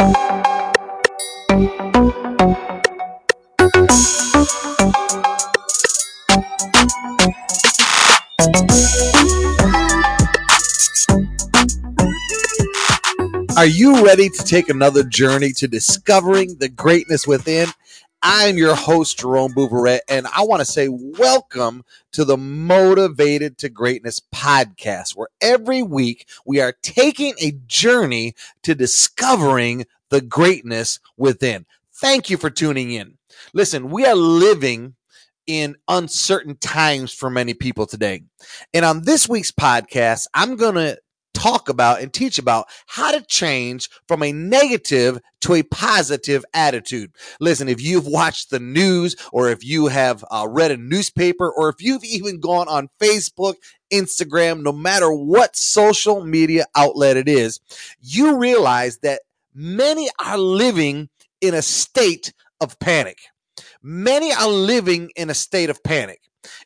Are you ready to take another journey to discovering the greatness within? I'm your host, Jerome Bouveret, and I want to say welcome to the Motivated to Greatness podcast, where every week we are taking a journey to discovering the greatness within. Thank you for tuning in. Listen, we are living in uncertain times for many people today. And on this week's podcast, I'm going to talk about and teach about how to change from a negative to a positive attitude. Listen, if you've watched the news or if you have uh, read a newspaper or if you've even gone on Facebook, Instagram, no matter what social media outlet it is, you realize that many are living in a state of panic. Many are living in a state of panic.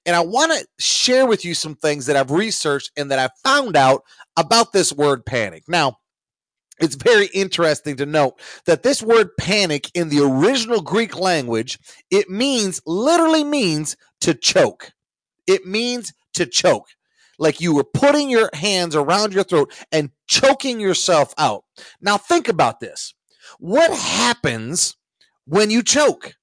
And I want to share with you some things that I've researched and that I found out about this word panic. Now, it's very interesting to note that this word panic in the original Greek language, it means literally means to choke. It means to choke. Like you were putting your hands around your throat and choking yourself out. Now think about this. What happens when you choke?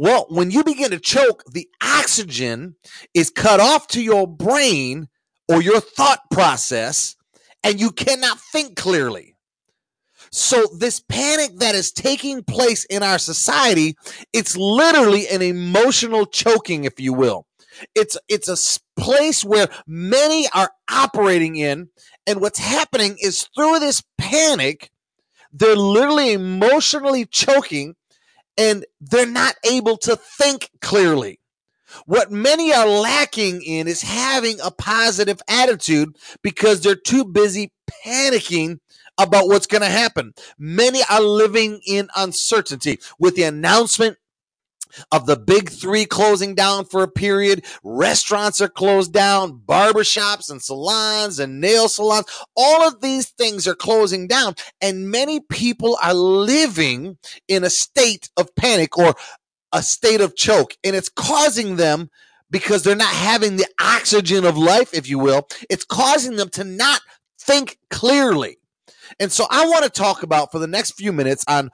Well, when you begin to choke, the oxygen is cut off to your brain or your thought process, and you cannot think clearly. So this panic that is taking place in our society, it's literally an emotional choking, if you will. It's it's a place where many are operating in, and what's happening is through this panic, they're literally emotionally choking and they're not able to think clearly. What many are lacking in is having a positive attitude because they're too busy panicking about what's going to happen. Many are living in uncertainty with the announcement of the big three closing down for a period. Restaurants are closed down, barbershops and salons and nail salons. All of these things are closing down. And many people are living in a state of panic or a state of choke. And it's causing them because they're not having the oxygen of life, if you will. It's causing them to not think clearly. And so I want to talk about for the next few minutes on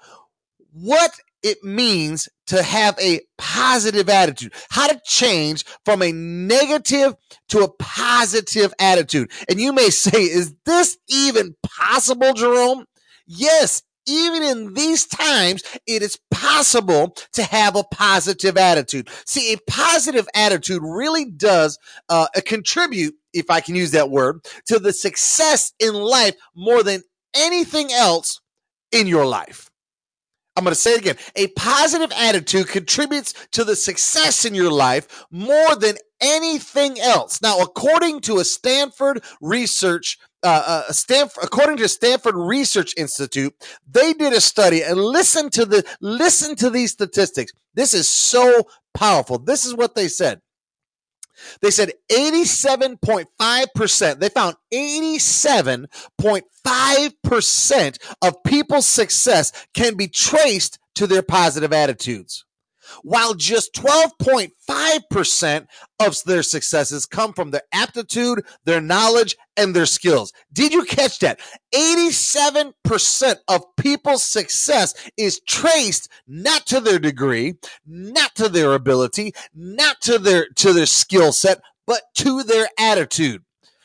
what it means to have a positive attitude, how to change from a negative to a positive attitude. And you may say, is this even possible, Jerome? Yes, even in these times, it is possible to have a positive attitude. See, a positive attitude really does uh, contribute, if I can use that word, to the success in life more than anything else in your life. I'm going to say it again. A positive attitude contributes to the success in your life more than anything else. Now, according to a Stanford research, uh, uh, Stanford, according to Stanford Research Institute, they did a study and listen to the listen to these statistics. This is so powerful. This is what they said. They said 87.5%, they found 87.5% of people's success can be traced to their positive attitudes while just 12.5% of their successes come from their aptitude, their knowledge, and their skills. Did you catch that? 87% of people's success is traced not to their degree, not to their ability, not to their to their skill set, but to their attitude.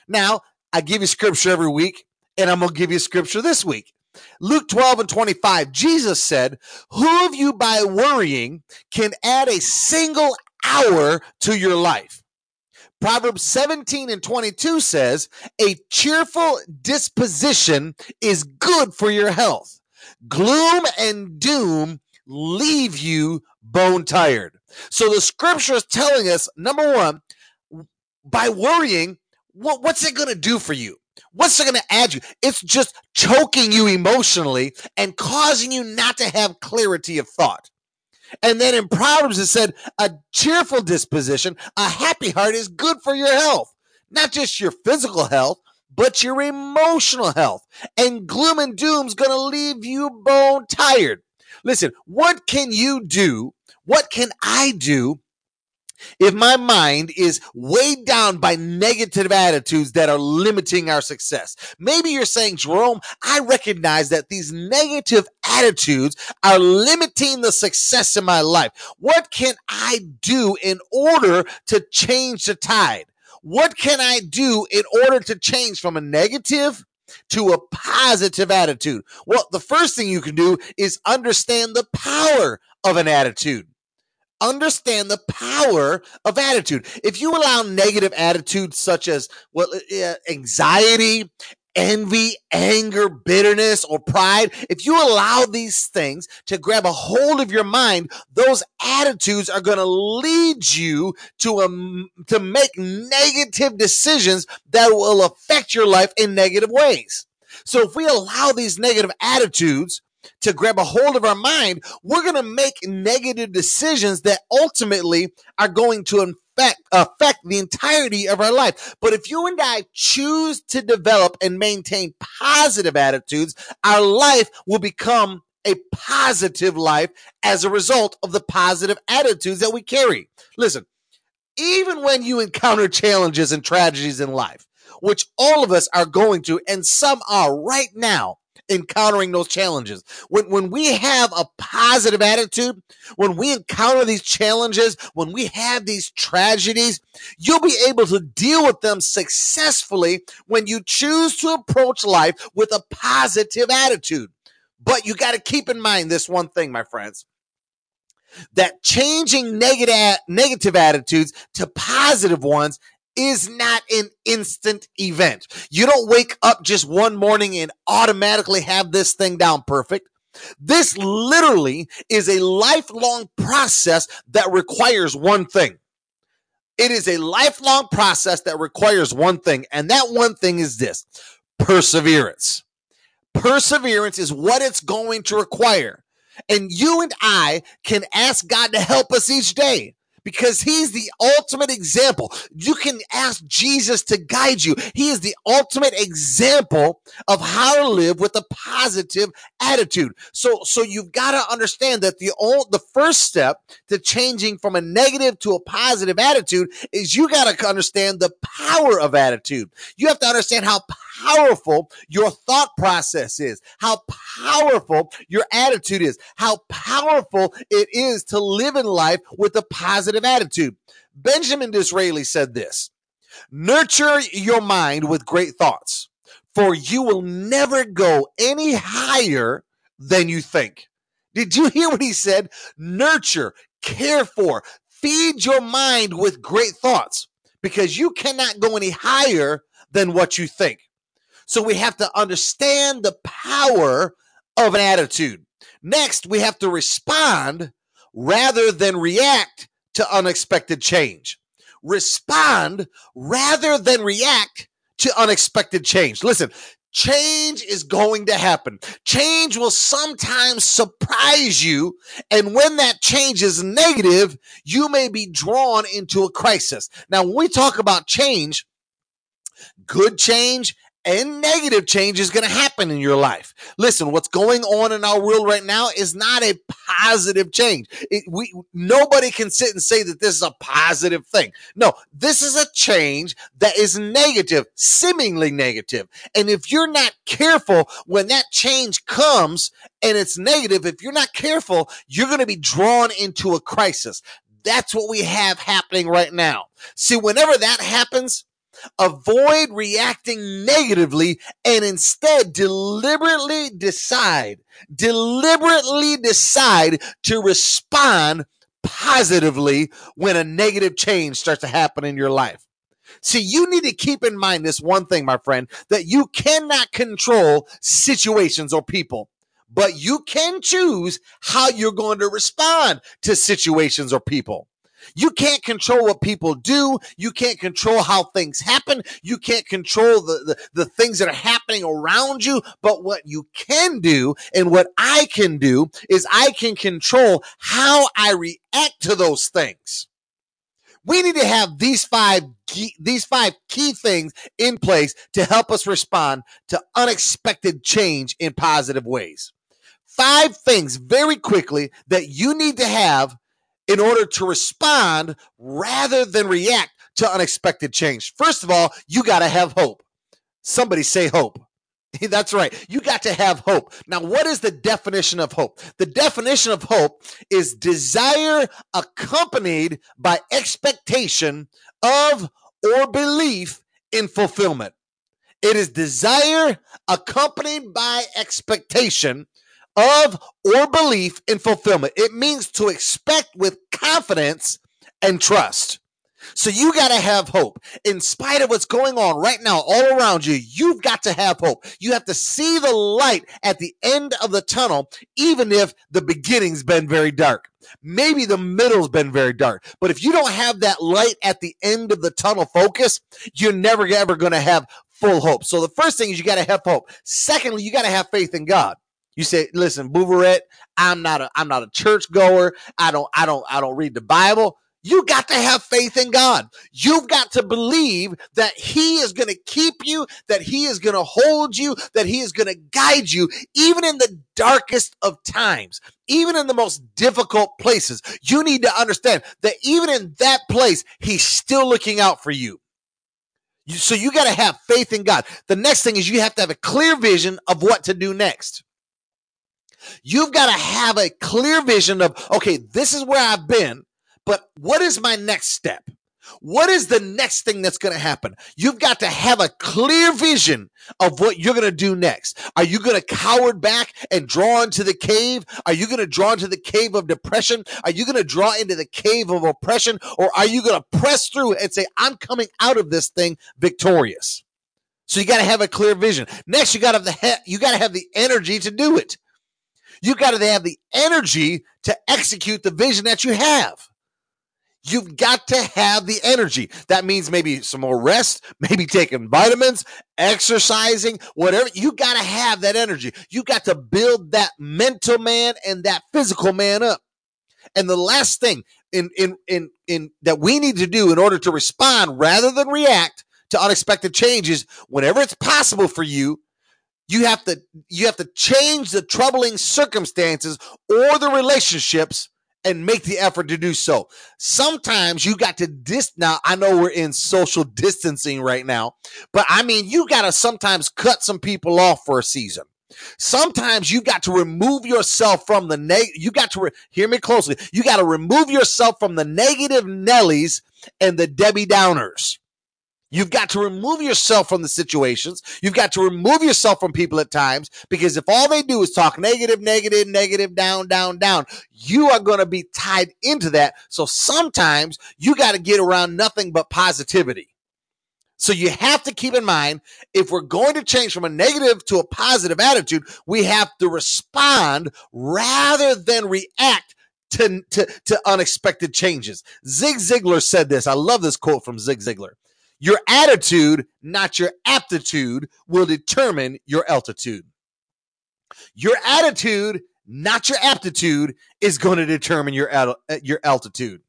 Now, I give you scripture every week, and I'm going to give you scripture this week. Luke 12 and 25, Jesus said, Who of you by worrying can add a single hour to your life? Proverbs 17 and 22 says, A cheerful disposition is good for your health. Gloom and doom leave you bone tired. So the scripture is telling us number one, by worrying, what, what's it going to do for you? What's it going to add you? It's just choking you emotionally and causing you not to have clarity of thought. And then in Proverbs, it said, a cheerful disposition, a happy heart is good for your health, not just your physical health, but your emotional health. And gloom and doom's gonna leave you bone tired. Listen, what can you do? What can I do if my mind is weighed down by negative attitudes that are limiting our success. Maybe you're saying, Jerome, I recognize that these negative attitudes are limiting the success in my life. What can I do in order to change the tide? What can I do in order to change from a negative to a positive attitude? Well, the first thing you can do is understand the power of an attitude understand the power of attitude. If you allow negative attitudes such as well, uh, anxiety, envy, anger, bitterness, or pride, if you allow these things to grab a hold of your mind, those attitudes are going to lead you to a, to make negative decisions that will affect your life in negative ways. So if we allow these negative attitudes to grab a hold of our mind, we're going to make negative decisions that ultimately are going to affect, affect the entirety of our life. But if you and I choose to develop and maintain positive attitudes, our life will become a positive life as a result of the positive attitudes that we carry. Listen, even when you encounter challenges and tragedies in life, which all of us are going to, and some are right now, encountering those challenges. When, when we have a positive attitude, when we encounter these challenges, when we have these tragedies, you'll be able to deal with them successfully when you choose to approach life with a positive attitude. But you got to keep in mind this one thing, my friends that changing negative negative attitudes to positive ones is not an instant event. You don't wake up just one morning and automatically have this thing down perfect. This literally is a lifelong process that requires one thing. It is a lifelong process that requires one thing, and that one thing is this perseverance. Perseverance is what it's going to require. And you and I can ask God to help us each day because he's the ultimate example. You can ask Jesus to guide you. He is the ultimate example of how to live with a positive attitude. So, so you've got to understand that the old, the first step to changing from a negative to a positive attitude is you got to understand the power of attitude. You have to understand how powerful your thought process is, how powerful your attitude is, how powerful it is to live in life with a positive attitude. Benjamin Disraeli said this Nurture your mind with great thoughts, for you will never go any higher than you think. Did you hear what he said? Nurture, care for, feed your mind with great thoughts because you cannot go any higher than what you think. So we have to understand the power of an attitude. Next, we have to respond rather than react to unexpected change. Respond rather than react to unexpected change. Listen, change is going to happen. Change will sometimes surprise you. And when that change is negative, you may be drawn into a crisis. Now, when we talk about change, good change and negative change is going to happen in your life. Listen, what's going on in our world right now is not a positive change. It, we nobody can sit and say that this is a positive thing. No, this is a change that is negative, seemingly negative. And if you're not careful when that change comes and it's negative, if you're not careful, you're going to be drawn into a crisis. That's what we have happening right now. See, whenever that happens, Avoid reacting negatively and instead deliberately decide, deliberately decide to respond positively when a negative change starts to happen in your life. See, you need to keep in mind this one thing, my friend, that you cannot control situations or people, but you can choose how you're going to respond to situations or people. You can't control what people do. You can't control how things happen. You can't control the, the, the, things that are happening around you. But what you can do and what I can do is I can control how I react to those things. We need to have these five key, these five key things in place to help us respond to unexpected change in positive ways. Five things very quickly that you need to have in order to respond rather than react to unexpected change. First of all, you got to have hope. Somebody say hope. That's right. You got to have hope. Now, what is the definition of hope? The definition of hope is desire accompanied by expectation of or belief in fulfillment. It is desire accompanied by expectation of or belief in fulfillment. It means to expect with confidence and trust. So you got to have hope. In spite of what's going on right now all around you, you've got to have hope. You have to see the light at the end of the tunnel, even if the beginning's been very dark. Maybe the middle's been very dark. But if you don't have that light at the end of the tunnel focus, you're never ever going to have full hope. So the first thing is you got to have hope. Secondly, you got to have faith in God. You say, listen, Bouveret, I'm not a I'm not a church goer. I don't I don't I don't read the Bible. You got to have faith in God. You've got to believe that He is going to keep you, that He is going to hold you, that He is going to guide you, even in the darkest of times, even in the most difficult places. You need to understand that even in that place, He's still looking out for you so you got to have faith in God. The next thing is you have to have a clear vision of what to do next. You've got to have a clear vision of, okay, this is where I've been. But what is my next step? What is the next thing that's going to happen? You've got to have a clear vision of what you're going to do next. Are you going to cower back and draw into the cave? Are you going to draw into the cave of depression? Are you going to draw into the cave of oppression? Or are you going to press through and say, I'm coming out of this thing victorious? So you got to have a clear vision. Next, you got to have the you got to have the energy to do it. You got to have the energy to execute the vision that you have. You've got to have the energy. That means maybe some more rest, maybe taking vitamins, exercising, whatever. You got to have that energy. You got to build that mental man and that physical man up. And the last thing in in in in that we need to do in order to respond rather than react to unexpected changes whenever it's possible for you, you have to you have to change the troubling circumstances or the relationships and make the effort to do so. Sometimes you got to dis now I know we're in social distancing right now, but I mean you got to sometimes cut some people off for a season. Sometimes you got to remove yourself from the neg you got to re- hear me closely. You got to remove yourself from the negative Nellies and the Debbie Downers. You've got to remove yourself from the situations. You've got to remove yourself from people at times because if all they do is talk negative, negative, negative, down, down, down, you are going to be tied into that. So sometimes you got to get around nothing but positivity. So you have to keep in mind if we're going to change from a negative to a positive attitude, we have to respond rather than react to, to, to unexpected changes. Zig Ziglar said this. I love this quote from Zig Ziglar. Your attitude, not your aptitude, will determine your altitude. Your attitude, not your aptitude, is going to determine your, uh, your altitude.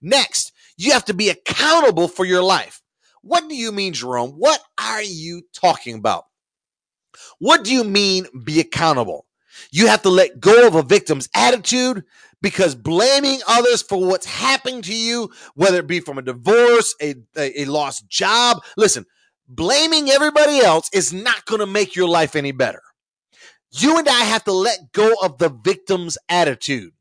Next, you have to be accountable for your life. What do you mean, Jerome? What are you talking about? What do you mean be accountable? You have to let go of a victim's attitude because blaming others for what's happening to you, whether it be from a divorce, a, a, a lost job, listen, blaming everybody else is not going to make your life any better. You and I have to let go of the victim's attitude.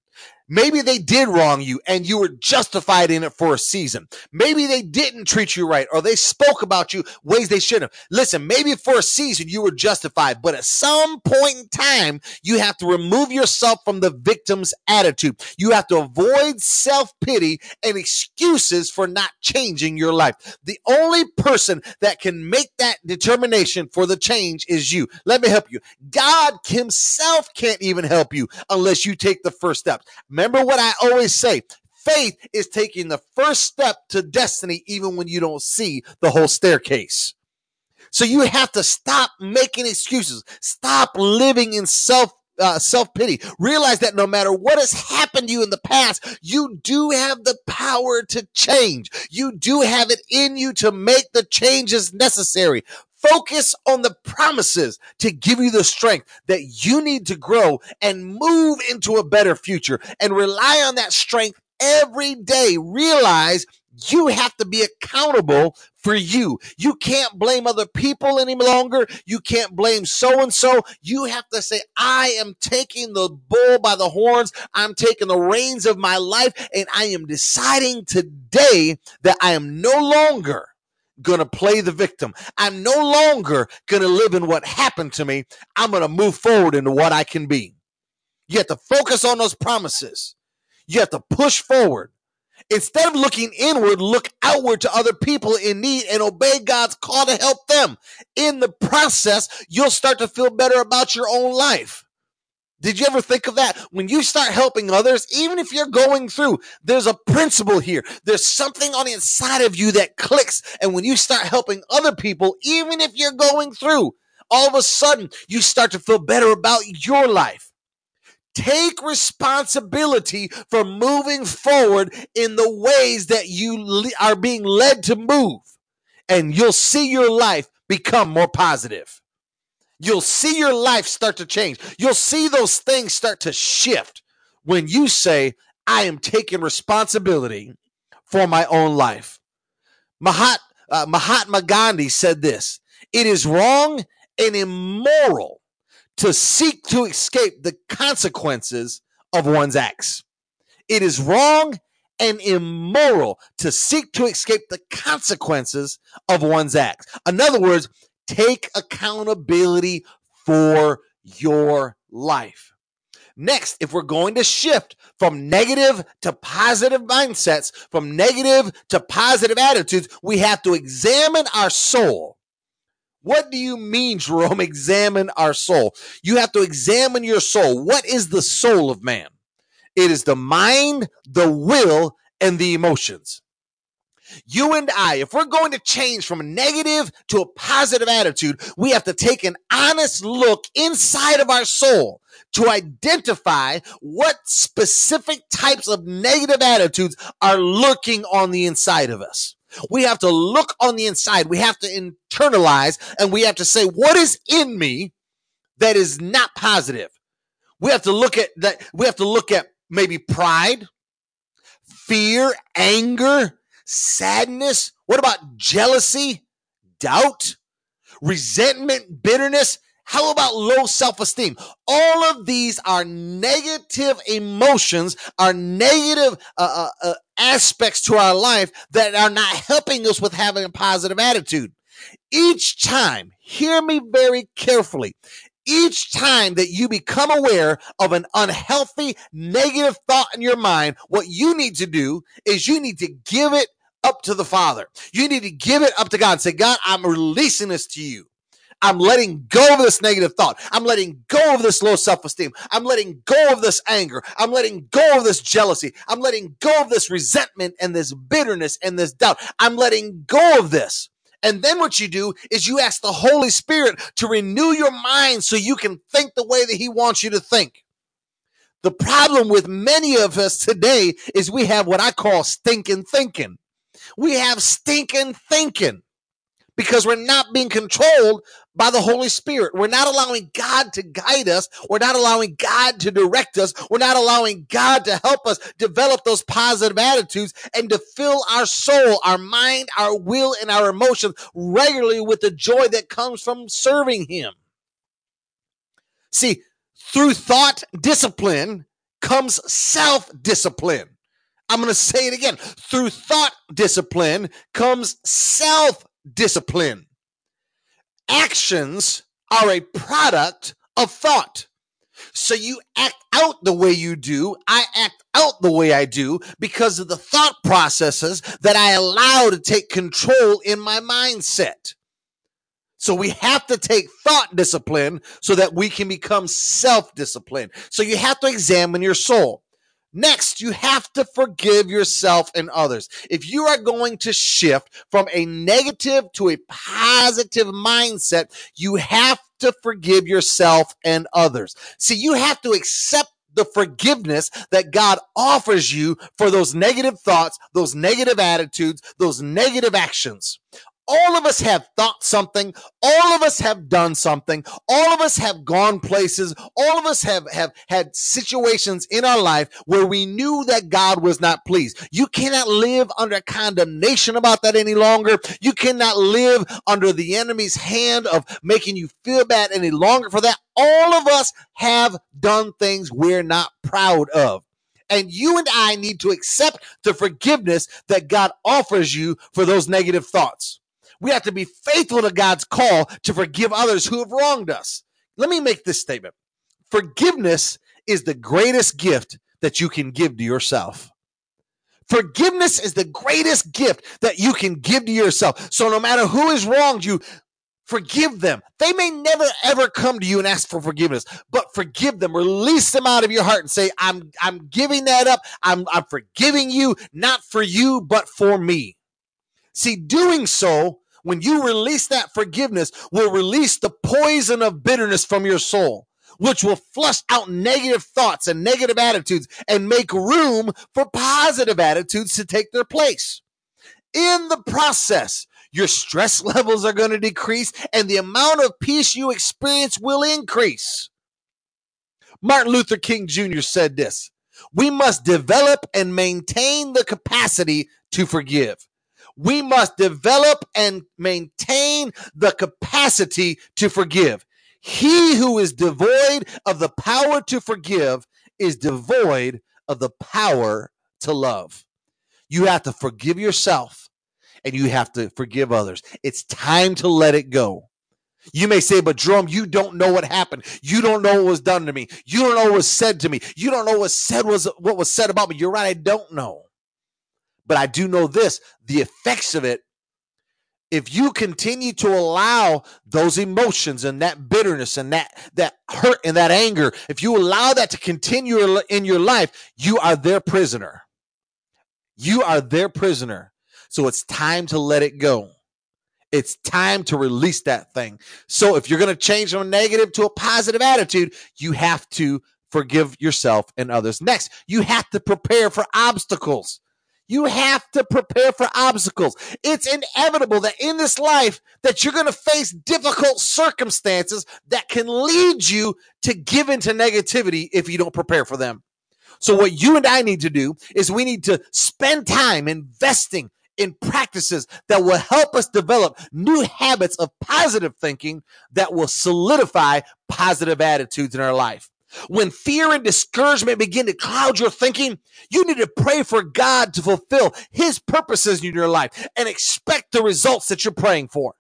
Maybe they did wrong you and you were justified in it for a season. Maybe they didn't treat you right or they spoke about you ways they shouldn't have. Listen, maybe for a season you were justified, but at some point in time, you have to remove yourself from the victim's attitude. You have to avoid self pity and excuses for not changing your life. The only person that can make that determination for the change is you. Let me help you. God Himself can't even help you unless you take the first step. Remember what I always say faith is taking the first step to destiny, even when you don't see the whole staircase. So you have to stop making excuses, stop living in self uh, self pity. Realize that no matter what has happened to you in the past, you do have the power to change. You do have it in you to make the changes necessary. Focus on the promises to give you the strength that you need to grow and move into a better future and rely on that strength every day. Realize you have to be accountable for you. You can't blame other people any longer. You can't blame so and so. You have to say, I am taking the bull by the horns. I'm taking the reins of my life and I am deciding today that I am no longer going to play the victim. I'm no longer going to live in what happened to me. I'm going to move forward into what I can be. You have to focus on those promises. You have to push forward. Instead of looking inward, look outward to other people in need and obey God's call to help them. In the process, you'll start to feel better about your own life. Did you ever think of that? When you start helping others, even if you're going through, there's a principle here. There's something on the inside of you that clicks. And when you start helping other people, even if you're going through, all of a sudden you start to feel better about your life. Take responsibility for moving forward in the ways that you le- are being led to move, and you'll see your life become more positive. You'll see your life start to change. You'll see those things start to shift when you say, I am taking responsibility for my own life. Mahat, uh, Mahatma Gandhi said this It is wrong and immoral to seek to escape the consequences of one's acts. It is wrong and immoral to seek to escape the consequences of one's acts. In other words, take accountability for your life. Next, if we're going to shift from negative to positive mindsets, from negative to positive attitudes, we have to examine our soul what do you mean, Jerome? Examine our soul. You have to examine your soul. What is the soul of man? It is the mind, the will, and the emotions. You and I, if we're going to change from a negative to a positive attitude, we have to take an honest look inside of our soul to identify what specific types of negative attitudes are lurking on the inside of us. We have to look on the inside. We have to internalize and we have to say, what is in me that is not positive? We have to look at that. We have to look at maybe pride, fear, anger, sadness. What about jealousy, doubt, resentment, bitterness? How about low self esteem? All of these are negative emotions, are negative uh, uh, uh, aspects to our life that are not helping us with having a positive attitude. Each time, hear me very carefully. Each time that you become aware of an unhealthy, negative thought in your mind, what you need to do is you need to give it up to the Father. You need to give it up to God. Say, God, I'm releasing this to you. I'm letting go of this negative thought. I'm letting go of this low self esteem. I'm letting go of this anger. I'm letting go of this jealousy. I'm letting go of this resentment and this bitterness and this doubt. I'm letting go of this. And then what you do is you ask the Holy Spirit to renew your mind so you can think the way that He wants you to think. The problem with many of us today is we have what I call stinking thinking. We have stinking thinking because we're not being controlled by the Holy Spirit. We're not allowing God to guide us. We're not allowing God to direct us. We're not allowing God to help us develop those positive attitudes and to fill our soul, our mind, our will, and our emotions regularly with the joy that comes from serving Him. See, through thought discipline comes self discipline. I'm going to say it again. Through thought discipline comes self discipline. Actions are a product of thought. So you act out the way you do. I act out the way I do because of the thought processes that I allow to take control in my mindset. So we have to take thought discipline so that we can become self discipline. So you have to examine your soul. Next, you have to forgive yourself and others. If you are going to shift from a negative to a positive mindset, you have to forgive yourself and others. See, you have to accept the forgiveness that God offers you for those negative thoughts, those negative attitudes, those negative actions all of us have thought something. All of us have done something. All of us have gone places. All of us have have had situations in our life where we knew that god was not pleased. You cannot live under condemnation about that any longer. You cannot live under the enemy's hand of making you feel bad any longer for that. All of us have done things we're not proud of. And you and I need to accept the forgiveness that God offers you for those negative thoughts. We have to be faithful to God's call to forgive others who have wronged us. Let me make this statement forgiveness is the greatest gift that you can give to yourself. Forgiveness is the greatest gift that you can give to yourself. So no matter who has wronged you, forgive them. They may never ever come to you and ask for forgiveness, but forgive them. Release them out of your heart and say, "I'm I'm giving that up. I'm I'm forgiving you, not for you, but for me." See, doing so when you release that forgiveness, will release the poison of bitterness from your soul, which will flush out negative thoughts and negative attitudes and make room for positive attitudes to take their place. In the process, your stress levels are going to decrease and the amount of peace you experience will increase. Martin Luther King Jr. said this We must develop and maintain the capacity to forgive we must develop and maintain the capacity to forgive. He who is devoid of the power to forgive is devoid of the power to love. You have to forgive yourself and you have to forgive others. It's time to let it go. You may say, but Jerome, you don't know what happened. You don't know what was done to me. You don't know what was said to me. You don't know what said was what was said about me. You're right, I don't know. But I do know this the effects of it, if you continue to allow those emotions and that bitterness and that, that hurt and that anger, if you allow that to continue in your life, you are their prisoner. You are their prisoner. So it's time to let it go. It's time to release that thing. So if you're going to change from a negative to a positive attitude, you have to forgive yourself and others. Next, you have to prepare for obstacles. You have to prepare for obstacles. It's inevitable that in this life that you're going to face difficult circumstances that can lead you to give into negativity if you don't prepare for them. So what you and I need to do is we need to spend time investing in practices that will help us develop new habits of positive thinking that will solidify positive attitudes in our life. When fear and discouragement begin to cloud your thinking, you need to pray for God to fulfill his purposes in your life and expect the results that you're praying for.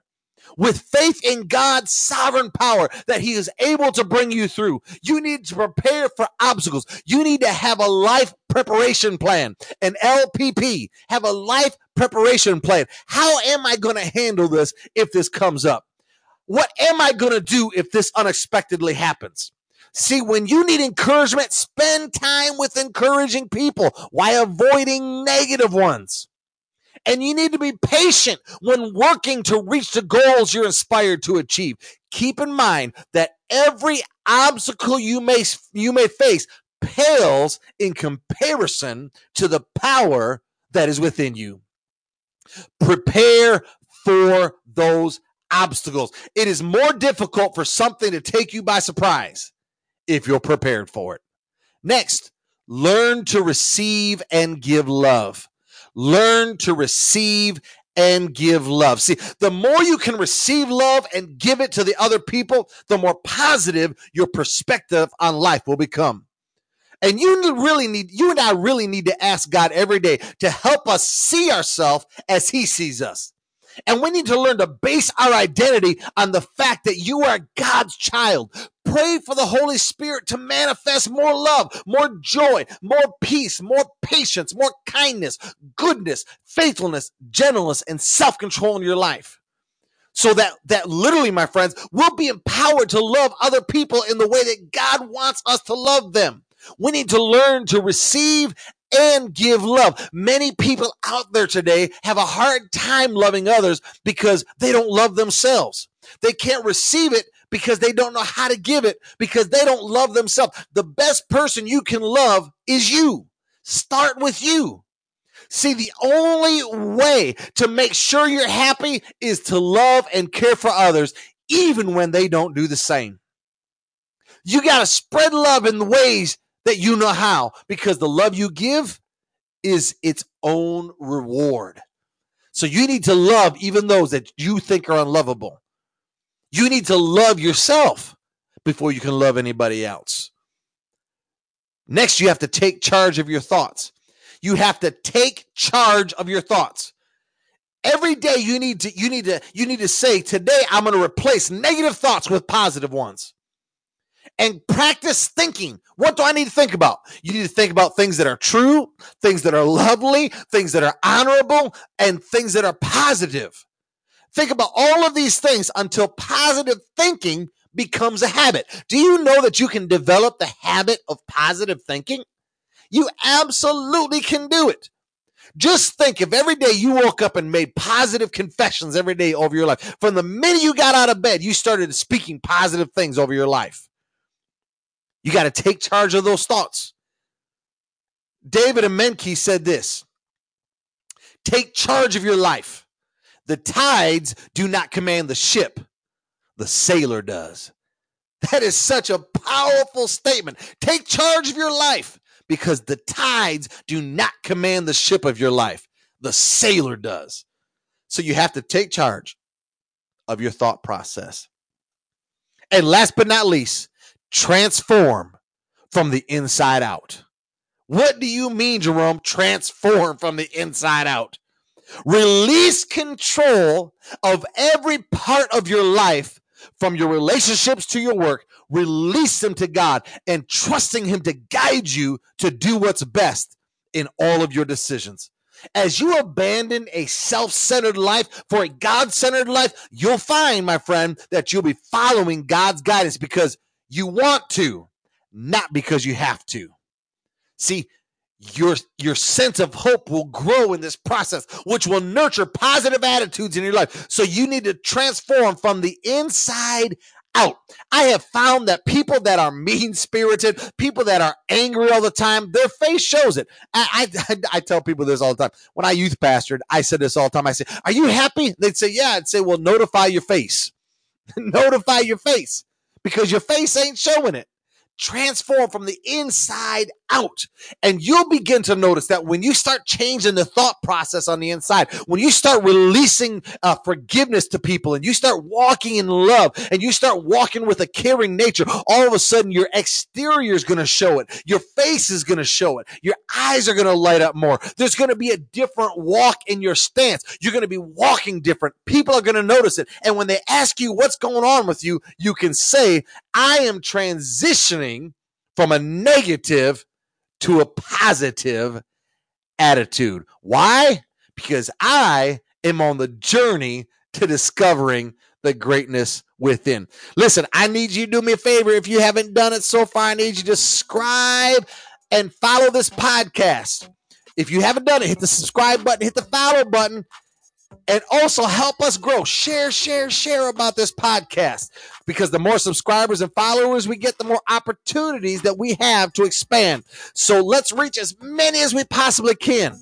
With faith in God's sovereign power that he is able to bring you through, you need to prepare for obstacles. You need to have a life preparation plan, an LPP, have a life preparation plan. How am I going to handle this if this comes up? What am I going to do if this unexpectedly happens? See, when you need encouragement, spend time with encouraging people while avoiding negative ones. And you need to be patient when working to reach the goals you're inspired to achieve. Keep in mind that every obstacle you may you may face pales in comparison to the power that is within you. Prepare for those obstacles. It is more difficult for something to take you by surprise if you're prepared for it. Next, learn to receive and give love. Learn to receive and give love. See, the more you can receive love and give it to the other people, the more positive your perspective on life will become. And you really need, you and I really need to ask God every day to help us see ourselves as He sees us. And we need to learn to base our identity on the fact that you are God's child. Pray for the Holy Spirit to manifest more love, more joy, more peace, more patience, more kindness, goodness, faithfulness, gentleness, and self control in your life. So that, that literally, my friends, we'll be empowered to love other people in the way that God wants us to love them. We need to learn to receive and give love. Many people out there today have a hard time loving others because they don't love themselves. They can't receive it because they don't know how to give it because they don't love themselves. The best person you can love is you. Start with you. See, the only way to make sure you're happy is to love and care for others, even when they don't do the same. You got to spread love in the ways that you know how because the love you give is its own reward. So you need to love even those that you think are unlovable. You need to love yourself before you can love anybody else. Next, you have to take charge of your thoughts. You have to take charge of your thoughts. Every day you need to you need to you need to say today I'm going to replace negative thoughts with positive ones. And practice thinking. What do I need to think about? You need to think about things that are true, things that are lovely, things that are honorable, and things that are positive. Think about all of these things until positive thinking becomes a habit. Do you know that you can develop the habit of positive thinking? You absolutely can do it. Just think if every day you woke up and made positive confessions every day over your life. From the minute you got out of bed, you started speaking positive things over your life. You got to take charge of those thoughts. David Emenike said this Take charge of your life. The tides do not command the ship, the sailor does. That is such a powerful statement. Take charge of your life because the tides do not command the ship of your life, the sailor does. So you have to take charge of your thought process. And last but not least, transform from the inside out. What do you mean, Jerome? Transform from the inside out. Release control of every part of your life from your relationships to your work. Release them to God and trusting Him to guide you to do what's best in all of your decisions. As you abandon a self centered life for a God centered life, you'll find, my friend, that you'll be following God's guidance because you want to, not because you have to. See, your your sense of hope will grow in this process which will nurture positive attitudes in your life. So you need to transform from the inside out. I have found that people that are mean spirited people that are angry all the time their face shows it. I, I, I tell people this all the time. When i youth pastored i said this all the time. I say are you happy? They'd say yeah. I'd say well notify your face. Notify your face because your face ain't showing it. Transform from the inside out. And you'll begin to notice that when you start changing the thought process on the inside, when you start releasing uh, forgiveness to people and you start walking in love and you start walking with a caring nature, all of a sudden your exterior is going to show it. Your face is going to show it. Your eyes are going to light up more. There's going to be a different walk in your stance. You're going to be walking different. People are going to notice it. And when they ask you what's going on with you, you can say, I am transitioning from a negative to a positive attitude. Why? Because I am on the journey to discovering the greatness within. Listen, I need you to do me a favor. If you haven't done it so far, I need you to subscribe and follow this podcast. If you haven't done it, hit the subscribe button, hit the follow button, and also help us grow. Share, share, share about this podcast because the more subscribers and followers we get, the more opportunities that we have to expand. So let's reach as many as we possibly can.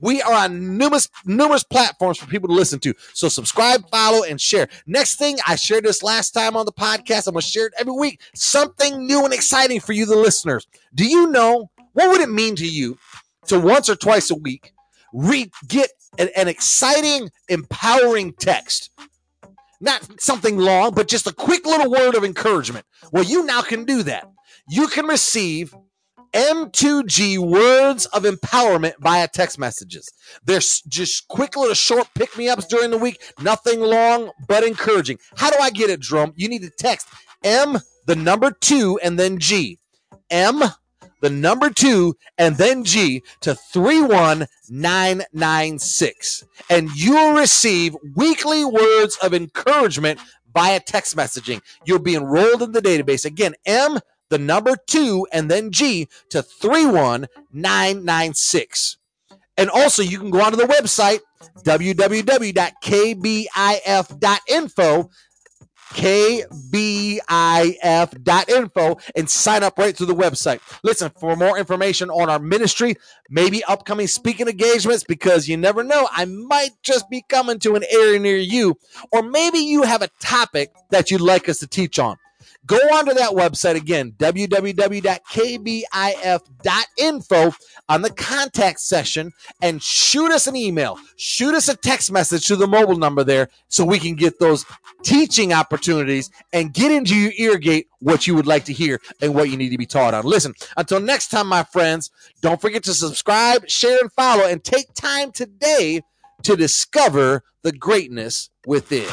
We are on numerous numerous platforms for people to listen to. So subscribe, follow, and share. Next thing, I shared this last time on the podcast. I'm gonna share it every week. Something new and exciting for you, the listeners. Do you know what would it mean to you to once or twice a week re- get an, an exciting, empowering text. Not something long, but just a quick little word of encouragement. Well, you now can do that. You can receive M2G words of empowerment via text messages. They're just quick little short pick me ups during the week, nothing long but encouraging. How do I get it, Drum? You need to text M, the number two, and then G. M, the number two, and then G to 31996. And you'll receive weekly words of encouragement via text messaging. You'll be enrolled in the database. Again, M, the number two, and then G to 31996. And also, you can go onto the website www.kbif.info kbif.info and sign up right through the website. Listen, for more information on our ministry, maybe upcoming speaking engagements, because you never know, I might just be coming to an area near you, or maybe you have a topic that you'd like us to teach on. Go onto that website again, www.kbif.info on the contact section and shoot us an email, shoot us a text message to the mobile number there so we can get those teaching opportunities and get into your ear gate what you would like to hear and what you need to be taught on. Listen, until next time, my friends, don't forget to subscribe, share, and follow, and take time today to discover the greatness within.